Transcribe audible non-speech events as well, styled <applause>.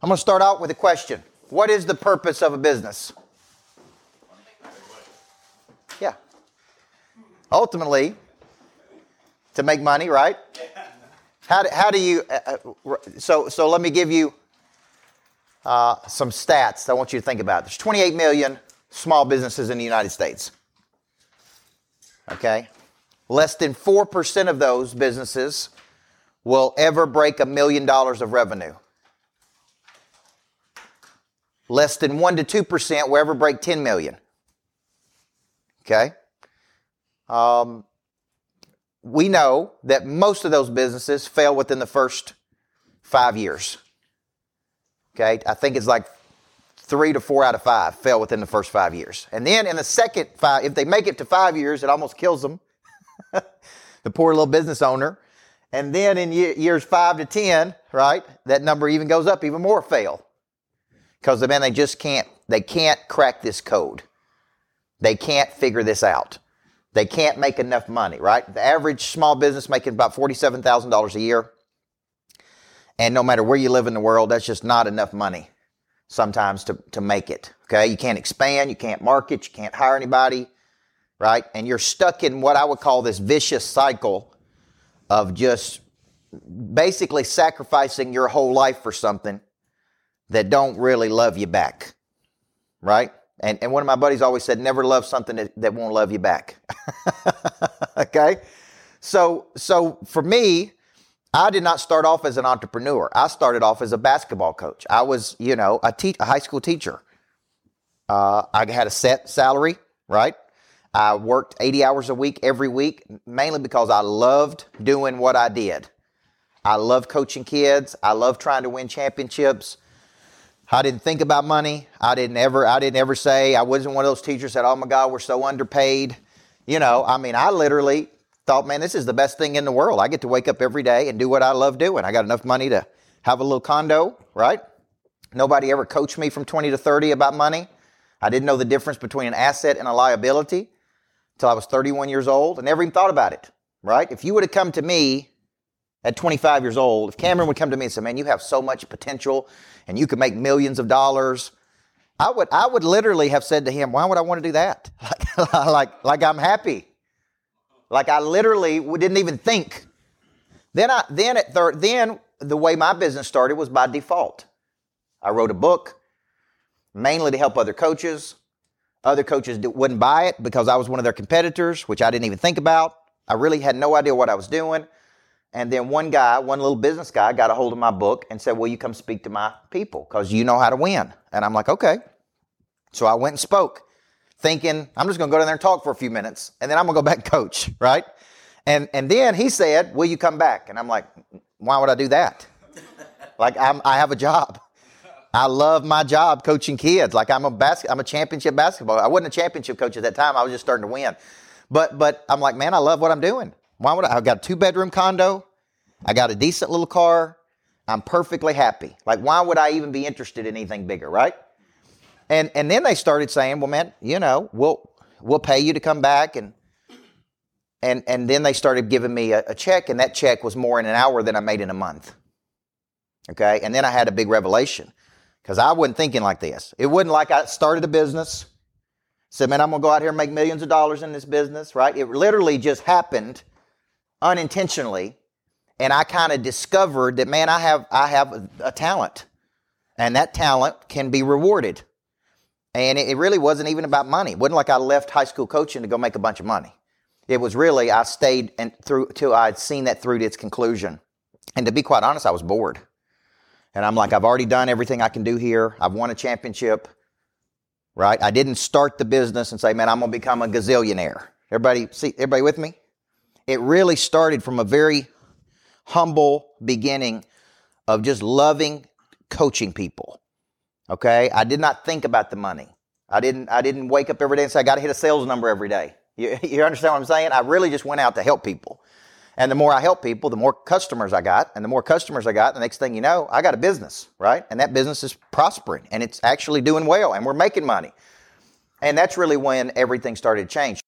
I'm going to start out with a question. What is the purpose of a business? Yeah. Ultimately, to make money, right? How do, how do you, uh, uh so, so let me give you uh, some stats that I want you to think about. There's 28 million small businesses in the United States. Okay? Less than 4% of those businesses will ever break a million dollars of revenue. Less than 1 to 2% will ever break 10 million. Okay? Um, we know that most of those businesses fail within the first five years. Okay? I think it's like three to four out of five fail within the first five years. And then in the second five, if they make it to five years, it almost kills them. <laughs> the poor little business owner. And then in years five to 10, right, that number even goes up even more fail. Because the man, they just can't, they can't crack this code. They can't figure this out. They can't make enough money, right? The average small business making about $47,000 a year. And no matter where you live in the world, that's just not enough money sometimes to, to make it. Okay. You can't expand. You can't market. You can't hire anybody. Right. And you're stuck in what I would call this vicious cycle of just basically sacrificing your whole life for something that don't really love you back. Right. And, and one of my buddies always said, never love something that, that won't love you back. <laughs> okay. So, so for me, I did not start off as an entrepreneur. I started off as a basketball coach. I was, you know, a, te- a high school teacher. Uh, I had a set salary, right? I worked 80 hours a week every week, mainly because I loved doing what I did. I love coaching kids. I love trying to win championships. I didn't think about money. I didn't ever, I didn't ever say, I wasn't one of those teachers that, oh my God, we're so underpaid. You know, I mean, I literally thought, man, this is the best thing in the world. I get to wake up every day and do what I love doing. I got enough money to have a little condo, right? Nobody ever coached me from 20 to 30 about money. I didn't know the difference between an asset and a liability until I was 31 years old and never even thought about it, right? If you would have come to me at 25 years old, if Cameron would come to me and say, man, you have so much potential and you could make millions of dollars, I would, I would literally have said to him, why would I want to do that? <laughs> Like, <laughs> like, like I'm happy. Like I literally didn't even think. Then I then at third then the way my business started was by default. I wrote a book mainly to help other coaches. Other coaches wouldn't buy it because I was one of their competitors, which I didn't even think about. I really had no idea what I was doing. And then one guy, one little business guy, got a hold of my book and said, Will you come speak to my people? Because you know how to win. And I'm like, Okay. So I went and spoke thinking, I'm just going to go down there and talk for a few minutes, and then I'm going to go back and coach, <laughs> right? And, and then he said, Will you come back? And I'm like, Why would I do that? <laughs> like, I'm, I have a job. I love my job coaching kids. Like I'm a bas- I'm a championship basketball. I wasn't a championship coach at that time. I was just starting to win. But but I'm like, man, I love what I'm doing. Why would I? I've got a two bedroom condo. I got a decent little car. I'm perfectly happy. Like, why would I even be interested in anything bigger, right? And and then they started saying, well, man, you know, we'll we'll pay you to come back and and and then they started giving me a, a check, and that check was more in an hour than I made in a month. Okay, and then I had a big revelation because I wasn't thinking like this. It wasn't like I started a business, said, man, I'm gonna go out here and make millions of dollars in this business, right? It literally just happened unintentionally, and I kind of discovered that, man, I have I have a, talent, and that talent can be rewarded. And it, really wasn't even about money. It wasn't like I left high school coaching to go make a bunch of money. It was really I stayed and through till I'd seen that through to its conclusion. And to be quite honest, I was bored. And I'm like, I've already done everything I can do here. I've won a championship. Right? I didn't start the business and say, man, I'm gonna become a gazillionaire. Everybody see everybody with me? It really started from a very humble beginning of just loving coaching people. Okay, I did not think about the money. I didn't. I didn't wake up every day and say I got to hit a sales number every day. You, <laughs> you understand what I'm saying? I really just went out to help people. And the more I help people, the more customers I got. And the more customers I got, the next thing you know, I got a business, right? And that business is prospering and it's actually doing well and we're making money. And that's really when everything started to change.